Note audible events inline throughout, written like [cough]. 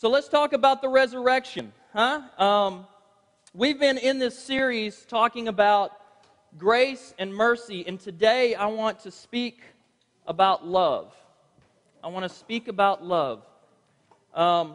So let's talk about the resurrection, huh? Um, we've been in this series talking about grace and mercy, and today I want to speak about love. I want to speak about love. Um,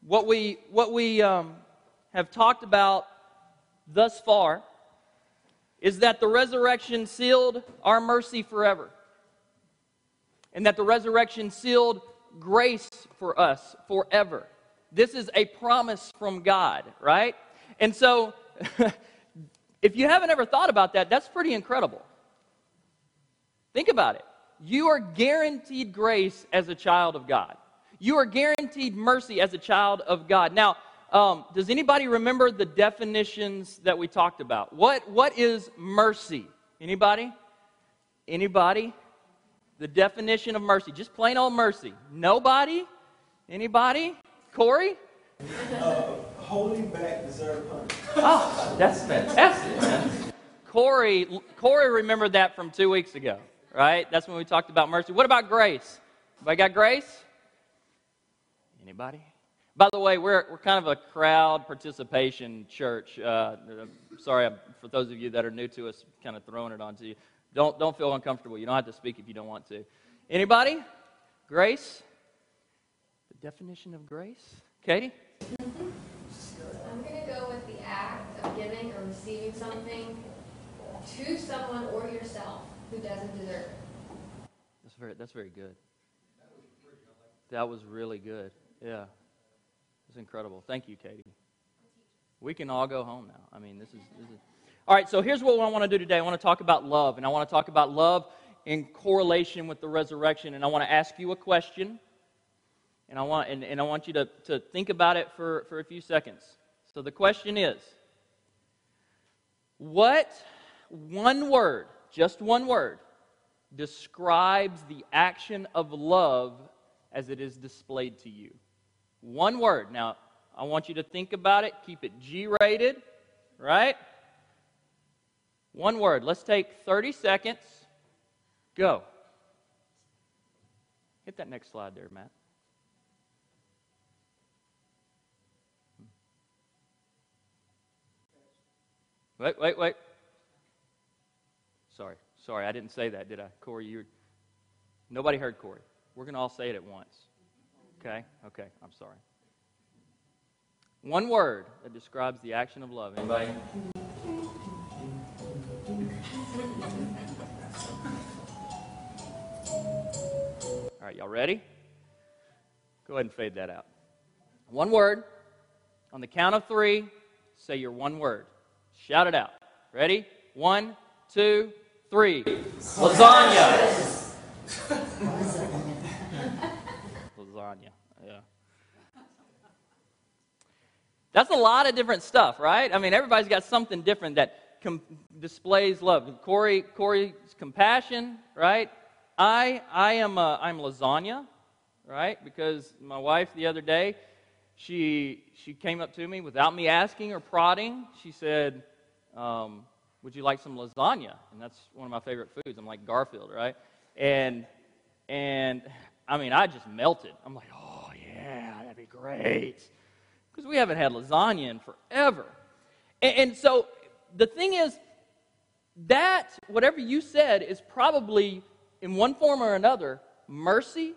what we, what we um, have talked about thus far is that the resurrection sealed our mercy forever, and that the resurrection sealed grace for us forever. This is a promise from God, right? And so, [laughs] if you haven't ever thought about that, that's pretty incredible. Think about it. You are guaranteed grace as a child of God. You are guaranteed mercy as a child of God. Now, um, does anybody remember the definitions that we talked about? What, what is mercy? Anybody? Anybody? The definition of mercy. Just plain old mercy. Nobody? Anybody? Corey? Uh, holding back deserved punishment. Oh, that's fantastic, man. Corey, Corey remembered that from two weeks ago, right? That's when we talked about mercy. What about grace? Anybody got grace? Anybody? By the way, we're, we're kind of a crowd participation church. Uh, sorry for those of you that are new to us, kind of throwing it onto you. Don't, don't feel uncomfortable. You don't have to speak if you don't want to. Anybody? Grace? The definition of grace? Katie? I'm going to go with the act of giving or receiving something to someone or yourself who doesn't deserve it. That's very, that's very good. That was really good. Yeah. It's incredible. Thank you, Katie. We can all go home now. I mean, this is, this is. All right, so here's what I want to do today. I want to talk about love, and I want to talk about love in correlation with the resurrection. And I want to ask you a question, and I want, and, and I want you to, to think about it for, for a few seconds. So the question is what one word, just one word, describes the action of love as it is displayed to you? One word. Now, I want you to think about it. Keep it G rated, right? One word. Let's take 30 seconds. Go. Hit that next slide there, Matt. Wait, wait, wait. Sorry, sorry, I didn't say that, did I? Corey, you nobody heard Corey. We're to all say it at once. Okay? Okay, I'm sorry. One word that describes the action of love. Anybody? All right, y'all ready? Go ahead and fade that out. One word. On the count of three, say your one word. Shout it out. Ready? One, two, three. Lasagna. [laughs] Lasagna. Yeah. That's a lot of different stuff, right? I mean, everybody's got something different that com- displays love. Corey, Corey's compassion, right? I, I am, a, I'm lasagna, right? Because my wife the other day, she, she came up to me without me asking or prodding. She said, um, "Would you like some lasagna?" And that's one of my favorite foods. I'm like Garfield, right? And and I mean, I just melted. I'm like, "Oh yeah, that'd be great," because we haven't had lasagna in forever. And, and so the thing is, that whatever you said is probably in one form or another mercy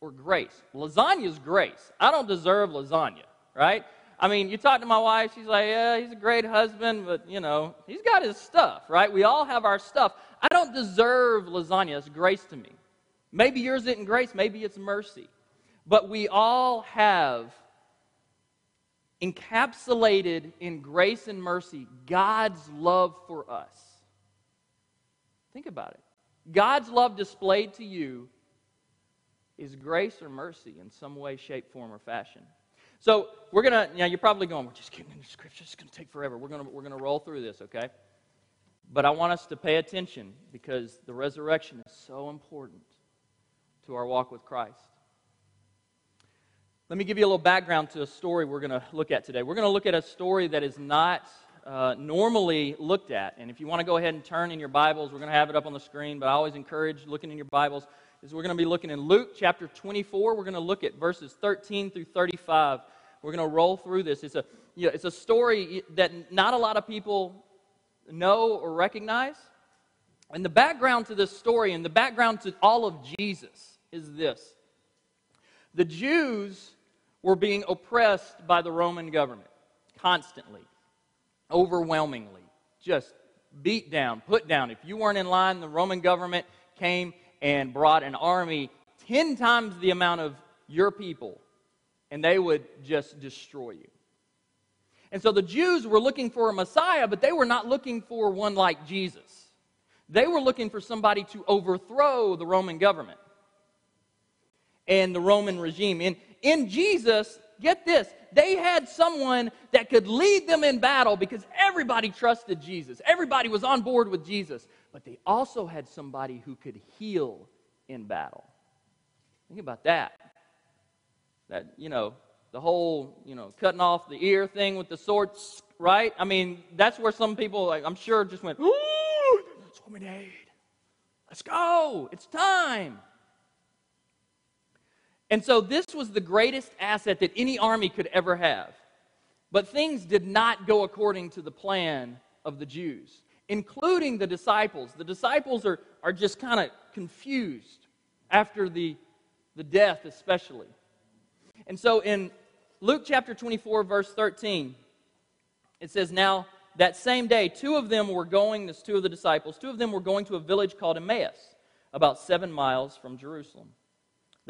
or grace. Lasagna is grace. I don't deserve lasagna, right? I mean, you talk to my wife, she's like, yeah, he's a great husband, but, you know, he's got his stuff, right? We all have our stuff. I don't deserve lasagna. It's grace to me. Maybe yours isn't grace, maybe it's mercy. But we all have encapsulated in grace and mercy God's love for us. Think about it. God's love displayed to you is grace or mercy in some way, shape, form, or fashion. So we're gonna. Now you're probably going, "We're just getting into scripture. It's gonna take forever." We're gonna we're gonna roll through this, okay? But I want us to pay attention because the resurrection is so important to our walk with Christ. Let me give you a little background to a story we're going to look at today. We're going to look at a story that is not uh, normally looked at. And if you want to go ahead and turn in your Bibles, we're going to have it up on the screen, but I always encourage looking in your Bibles is we're going to be looking in Luke chapter 24. We're going to look at verses 13 through 35. We're going to roll through this. It's a, you know, it's a story that not a lot of people know or recognize. And the background to this story and the background to all of Jesus is this the Jews were being oppressed by the Roman government constantly, overwhelmingly, just beat down, put down. If you weren't in line, the Roman government came and brought an army 10 times the amount of your people, and they would just destroy you. And so the Jews were looking for a Messiah, but they were not looking for one like Jesus. They were looking for somebody to overthrow the Roman government and the Roman regime. In, in Jesus, get this, they had someone that could lead them in battle because everybody trusted Jesus. Everybody was on board with Jesus. But they also had somebody who could heal in battle. Think about that. That, you know, the whole, you know, cutting off the ear thing with the sword, right? I mean, that's where some people, like, I'm sure, just went, ooh, what we. Let's go. It's time. And so this was the greatest asset that any army could ever have. But things did not go according to the plan of the Jews, including the disciples. The disciples are, are just kind of confused after the, the death, especially. And so in Luke chapter 24, verse 13, it says, Now that same day, two of them were going, this two of the disciples, two of them were going to a village called Emmaus, about seven miles from Jerusalem.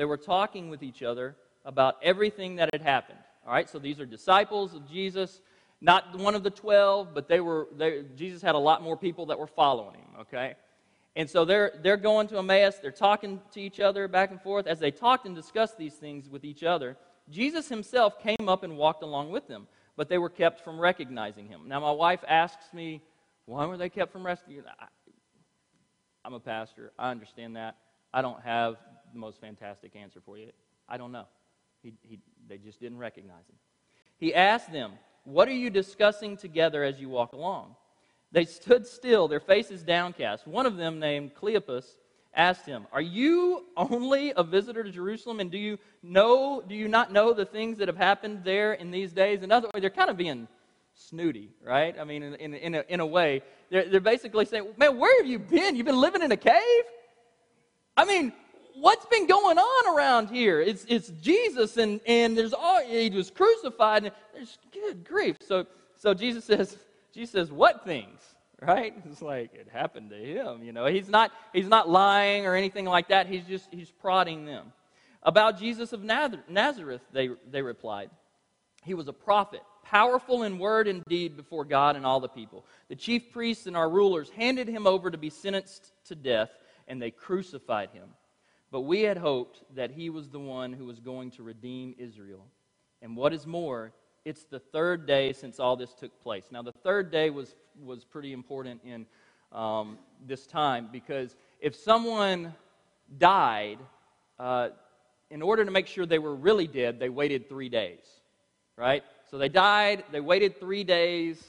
They were talking with each other about everything that had happened. All right, so these are disciples of Jesus, not one of the 12, but they were, they, Jesus had a lot more people that were following him, okay? And so they're, they're going to Emmaus, they're talking to each other back and forth. As they talked and discussed these things with each other, Jesus himself came up and walked along with them, but they were kept from recognizing him. Now, my wife asks me, why were they kept from recognizing I'm a pastor. I understand that. I don't have the most fantastic answer for you. I don't know. He, he, they just didn't recognize him. He asked them, What are you discussing together as you walk along? They stood still, their faces downcast. One of them, named Cleopas, asked him, Are you only a visitor to Jerusalem, and do you know, do you not know the things that have happened there in these days? In other words, they're kind of being snooty, right? I mean, in, in, in, a, in a way. They're, they're basically saying, Man, where have you been? You've been living in a cave? I mean, what's been going on around here? It's, it's Jesus, and, and there's all, he was crucified, and there's good grief. So, so Jesus says, Jesus says, what things? Right? It's like it happened to him. You know, he's not he's not lying or anything like that. He's just he's prodding them. About Jesus of Nazareth, they they replied, he was a prophet, powerful in word and deed before God and all the people. The chief priests and our rulers handed him over to be sentenced to death, and they crucified him. But we had hoped that he was the one who was going to redeem Israel. And what is more, it's the third day since all this took place. Now, the third day was, was pretty important in um, this time because if someone died, uh, in order to make sure they were really dead, they waited three days, right? So they died, they waited three days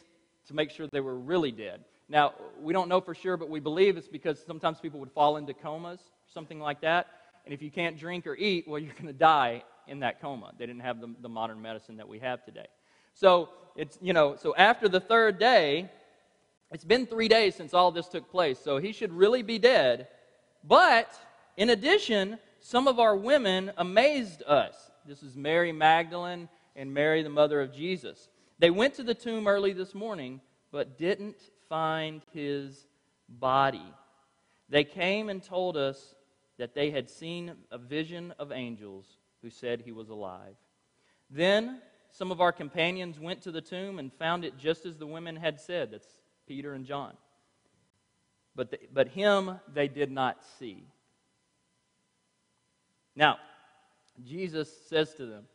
to make sure they were really dead. Now, we don't know for sure, but we believe it's because sometimes people would fall into comas something like that. And if you can't drink or eat, well, [laughs] you're going to die in that coma. They didn't have the, the modern medicine that we have today. So it's, you know, so after the third day, it's been three days since all this took place. So he should really be dead. But in addition, some of our women amazed us. This is Mary Magdalene and Mary, the mother of Jesus. They went to the tomb early this morning, but didn't find his body. They came and told us that they had seen a vision of angels who said he was alive. Then some of our companions went to the tomb and found it just as the women had said. That's Peter and John. But, the, but him they did not see. Now, Jesus says to them,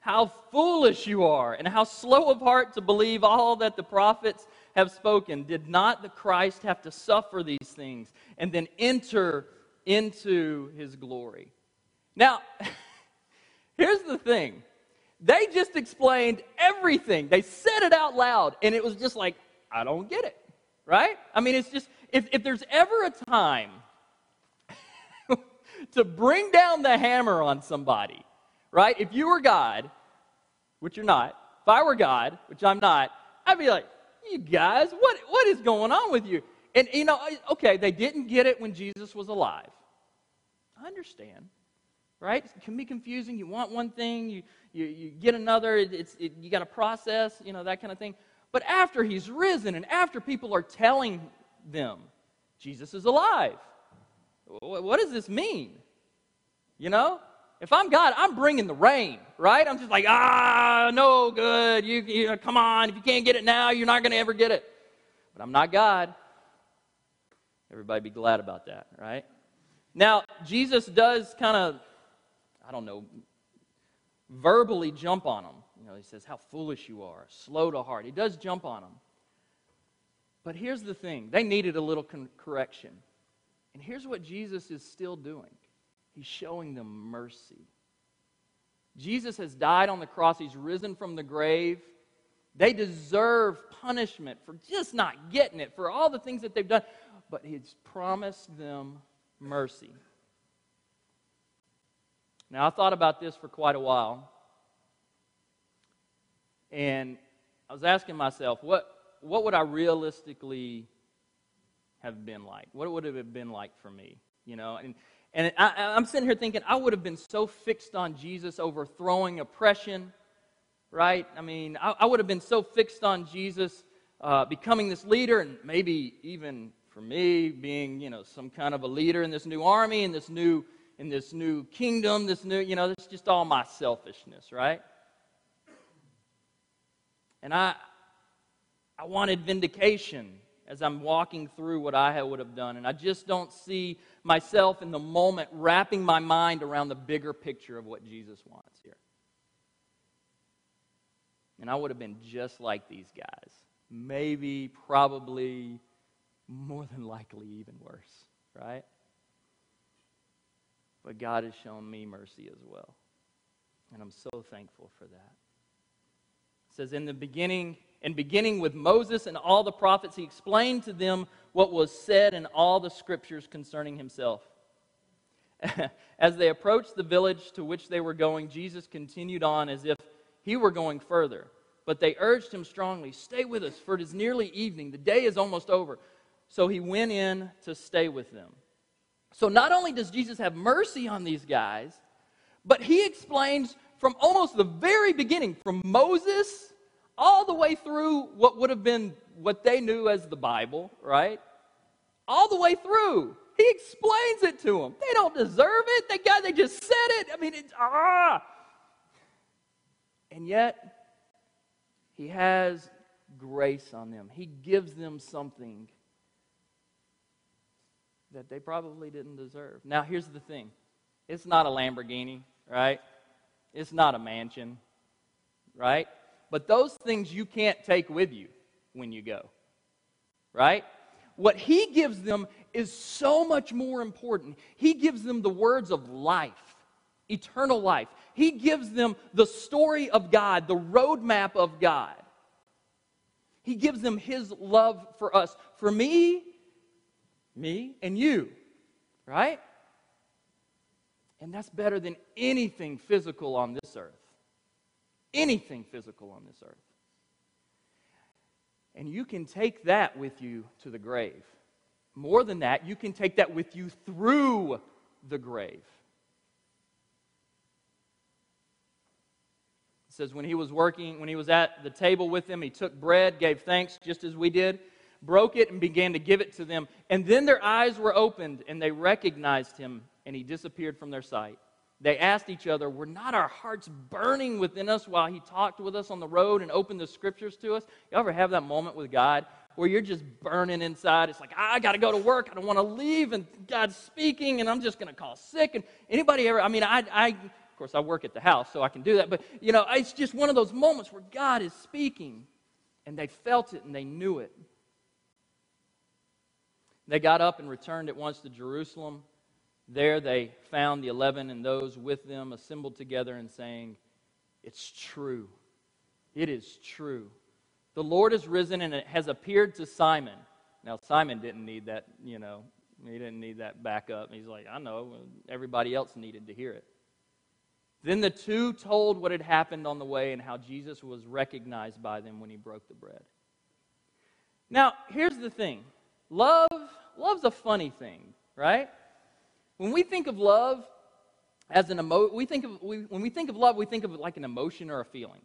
How foolish you are, and how slow of heart to believe all that the prophets have spoken. Did not the Christ have to suffer these things and then enter into his glory? Now, [laughs] here's the thing they just explained everything, they said it out loud, and it was just like, I don't get it, right? I mean, it's just, if, if there's ever a time [laughs] to bring down the hammer on somebody, right? If you were God, which you're not, if I were God, which I'm not, I'd be like, you guys, what, what is going on with you? And, you know, okay, they didn't get it when Jesus was alive. I understand, right? It can be confusing. You want one thing, you, you, you get another, it, it's, it, you got to process, you know, that kind of thing. But after he's risen and after people are telling them Jesus is alive, what does this mean? You know? If I'm God, I'm bringing the rain, right? I'm just like, ah, no good. You, you come on. If you can't get it now, you're not going to ever get it. But I'm not God. Everybody be glad about that, right? Now, Jesus does kind of, I don't know, verbally jump on them. You know, he says, How foolish you are, slow to heart. He does jump on them. But here's the thing they needed a little con- correction. And here's what Jesus is still doing He's showing them mercy. Jesus has died on the cross, He's risen from the grave. They deserve punishment for just not getting it, for all the things that they've done. But He's promised them mercy. Now, I thought about this for quite a while. And I was asking myself, what, what would I realistically have been like? What would it have been like for me? You know, and, and I, I'm sitting here thinking I would have been so fixed on Jesus overthrowing oppression, right? I mean, I, I would have been so fixed on Jesus uh, becoming this leader, and maybe even for me being, you know, some kind of a leader in this new army, in this new, in this new kingdom, this new, you know, it's just all my selfishness, right? And I, I wanted vindication as I'm walking through what I would have done. And I just don't see myself in the moment wrapping my mind around the bigger picture of what Jesus wants here. And I would have been just like these guys. Maybe, probably, more than likely, even worse, right? But God has shown me mercy as well. And I'm so thankful for that. It says, In the beginning, and beginning with Moses and all the prophets, he explained to them what was said in all the scriptures concerning himself. [laughs] as they approached the village to which they were going, Jesus continued on as if he were going further. But they urged him strongly, Stay with us, for it is nearly evening. The day is almost over. So he went in to stay with them. So not only does Jesus have mercy on these guys, but he explains from almost the very beginning, from Moses all the way through what would have been what they knew as the Bible, right? All the way through. He explains it to them. They don't deserve it. They got they just said it. I mean, it's ah. And yet he has grace on them. He gives them something that they probably didn't deserve. Now, here's the thing it's not a Lamborghini, right? It's not a mansion, right? But those things you can't take with you when you go, right? What he gives them is so much more important. He gives them the words of life, eternal life. He gives them the story of God, the roadmap of God. He gives them his love for us, for me, me, and you, right? And that's better than anything physical on this earth anything physical on this earth. And you can take that with you to the grave. More than that, you can take that with you through the grave. It says, when he was working, when he was at the table with them, he took bread, gave thanks just as we did, broke it, and began to give it to them. And then their eyes were opened, and they recognized him, and he disappeared from their sight they asked each other, Were not our hearts burning within us while he talked with us on the road and opened the scriptures to us? You ever have that moment with God where you're just burning inside? It's like, I got to go to work. I don't want to leave. And God's speaking, and I'm just going to call sick. And anybody ever, I mean, I, I, of course, I work at the house, so I can do that. But, you know, it's just one of those moments where God is speaking, and they felt it and they knew it. They got up and returned at once to Jerusalem. There they found the eleven and those with them assembled together and saying, It's true. It is true. The Lord has risen and it has appeared to Simon. Now, Simon didn't need that, you know, He didn't need that backup. He's like, I know. Everybody else needed to hear it. Then the two told what had happened on the way and how Jesus was recognized by them when he broke the bread. Now, here's the thing. Love, love's a funny thing, right? When we think of love as an emo, we think of we, when we think of love, we think of it like an emotion or a feeling,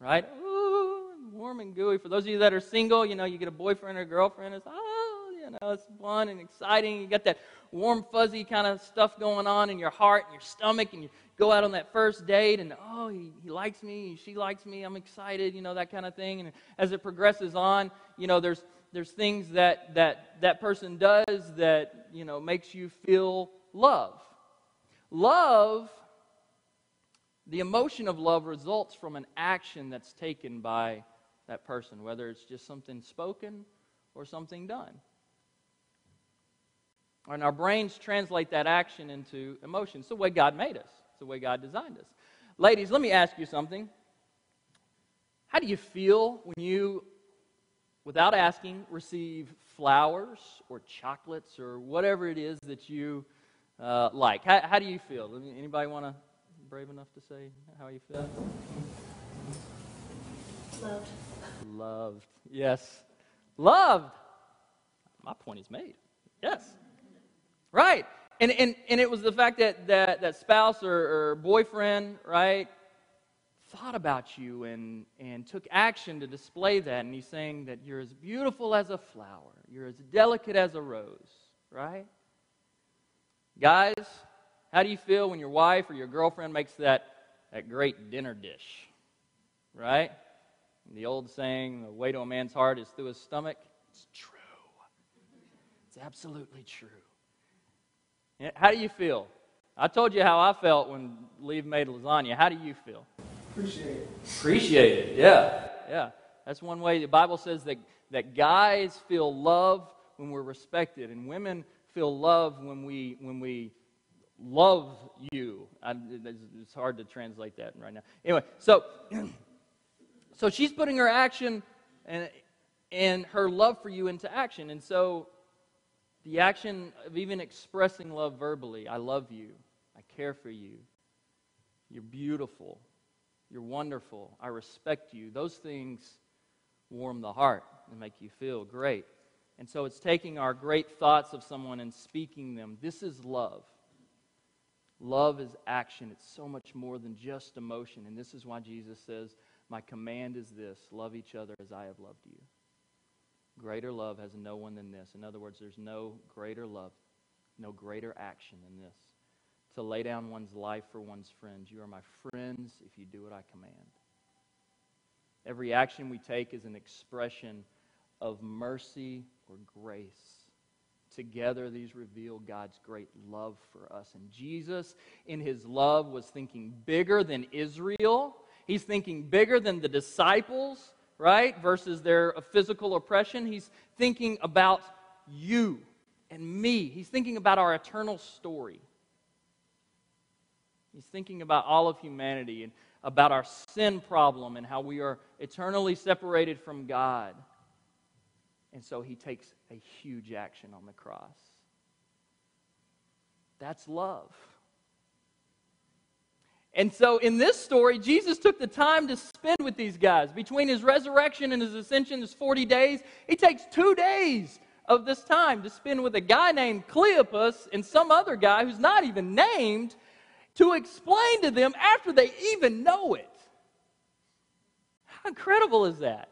right? Ooh, warm and gooey. For those of you that are single, you know, you get a boyfriend or a girlfriend. It's oh, you know, it's fun and exciting. You got that warm, fuzzy kind of stuff going on in your heart and your stomach, and you go out on that first date, and oh, he, he likes me, she likes me, I'm excited, you know, that kind of thing. And as it progresses on, you know, there's there's things that that that person does that you know makes you feel love. Love, the emotion of love results from an action that's taken by that person, whether it's just something spoken or something done. And our brains translate that action into emotion. It's the way God made us, it's the way God designed us. Ladies, let me ask you something. How do you feel when you, without asking, receive flowers or chocolates or whatever it is that you uh, like? How, how do you feel? Anybody want to, brave enough to say how you feel? Loved. Loved. Yes. Loved. My point is made. Yes. Right. And, and, and it was the fact that that, that spouse or, or boyfriend, right, thought about you and, and took action to display that. And he's saying that you're as beautiful as a flower, you're as delicate as a rose, right? Guys, how do you feel when your wife or your girlfriend makes that, that great dinner dish, right? The old saying, the way to a man's heart is through his stomach. It's true. It's absolutely true. How do you feel? I told you how I felt when Lee made lasagna. How do you feel? Appreciate it. Appreciate it. Yeah. Yeah. That's one way. The Bible says that, that guys feel love when we're respected, and women feel love when we, when we love you. I, it's hard to translate that right now. Anyway, so, [clears throat] so she's putting her action and, and her love for you into action. And so the action of even expressing love verbally I love you, I care for you, you're beautiful, you're wonderful, I respect you. Those things warm the heart and make you feel great. And so it's taking our great thoughts of someone and speaking them. This is love. Love is action. It's so much more than just emotion. And this is why Jesus says, My command is this love each other as I have loved you. Greater love has no one than this. In other words, there's no greater love, no greater action than this. To lay down one's life for one's friends. You are my friends if you do what I command. Every action we take is an expression of mercy or grace. Together, these reveal God's great love for us. And Jesus, in his love, was thinking bigger than Israel. He's thinking bigger than the disciples right? Versus their physical oppression. He's thinking about you and me. He's thinking about our eternal story. He's thinking about all of humanity and about our sin problem and how we are eternally separated from God. And so he takes a huge action on the cross. That's love. And so in this story, Jesus took the time to spend with these guys. Between his resurrection and his ascension is 40 days. He takes two days of this time to spend with a guy named Cleopas and some other guy who's not even named to explain to them after they even know it. How incredible is that?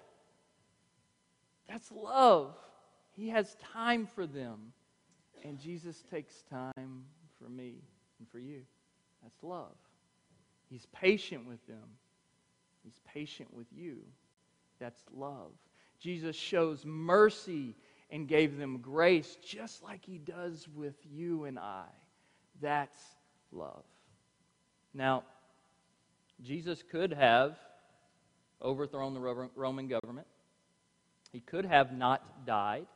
That's love. He has time for them. And Jesus takes time for me and for you. That's love. He's patient with them. He's patient with you. That's love. Jesus shows mercy and gave them grace just like he does with you and I. That's love. Now, Jesus could have overthrown the Roman government. He could have not died.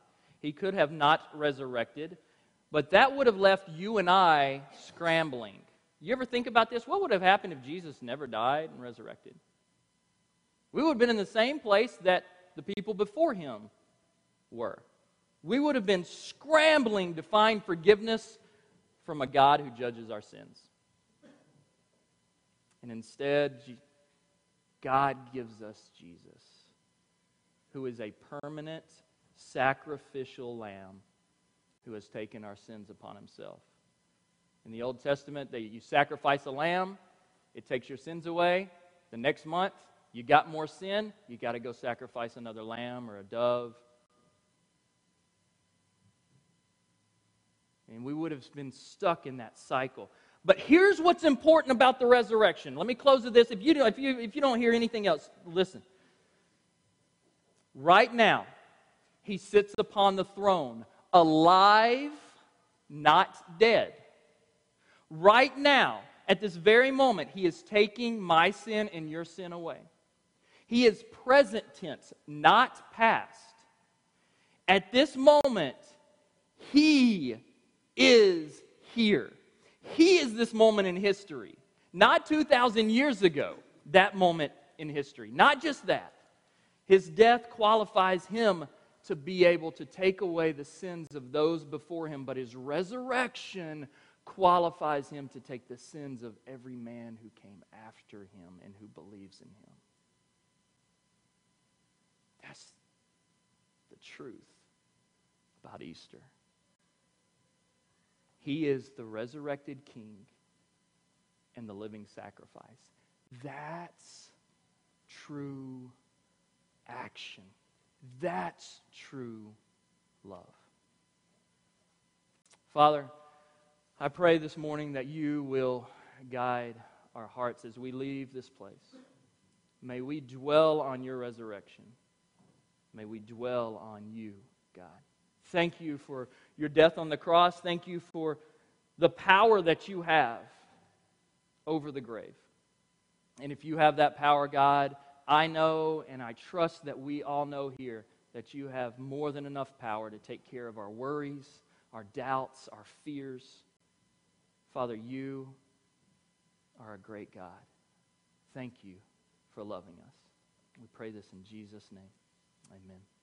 He could have not resurrected. But that would have left you and I scrambling. You ever think about this? What would have happened if Jesus never died and resurrected? We would have been in the same place that the people before him were. we would have been scrambling to find forgiveness from a God who judges our sins. And instead, God gives us Jesus, who is a permanent sacrificial lamb who has taken our sins upon himself. In the Old Testament, they, you sacrifice a lamb, it takes your sins away. The next month, you got more sin, you got to go sacrifice another lamb or a dove. And we would have been stuck in that cycle. But here's what's important about the resurrection. Let me close with this. If you, do, if you, if you don't hear anything else, listen. Right now, he sits upon the throne, alive, not dead. Right now, at this very moment, he is taking my sin and your sin away. He is present tense, not past. At this moment, he is here. He is this moment in history. Not 2,000 years ago, that moment in history. Not just that. His death qualifies him to be able to take away the sins of those before him, but his resurrection qualifies him to take the sins of every man who came after him and who believes in him. That's the truth about Easter. He is the resurrected king and the living sacrifice. That's true action. That's true love. Father, I pray this morning that you will guide our hearts as we leave this place. May we dwell on your resurrection. May we dwell on you, God. Thank you for your death on the cross. Thank you for the power that you have over the grave. And if you have that power, God, I know and I trust that we all know here that you have more than enough power to take care of our worries, our doubts, our fears. Father, you are a great God. Thank you for loving us. We pray this in Jesus' name. Amen.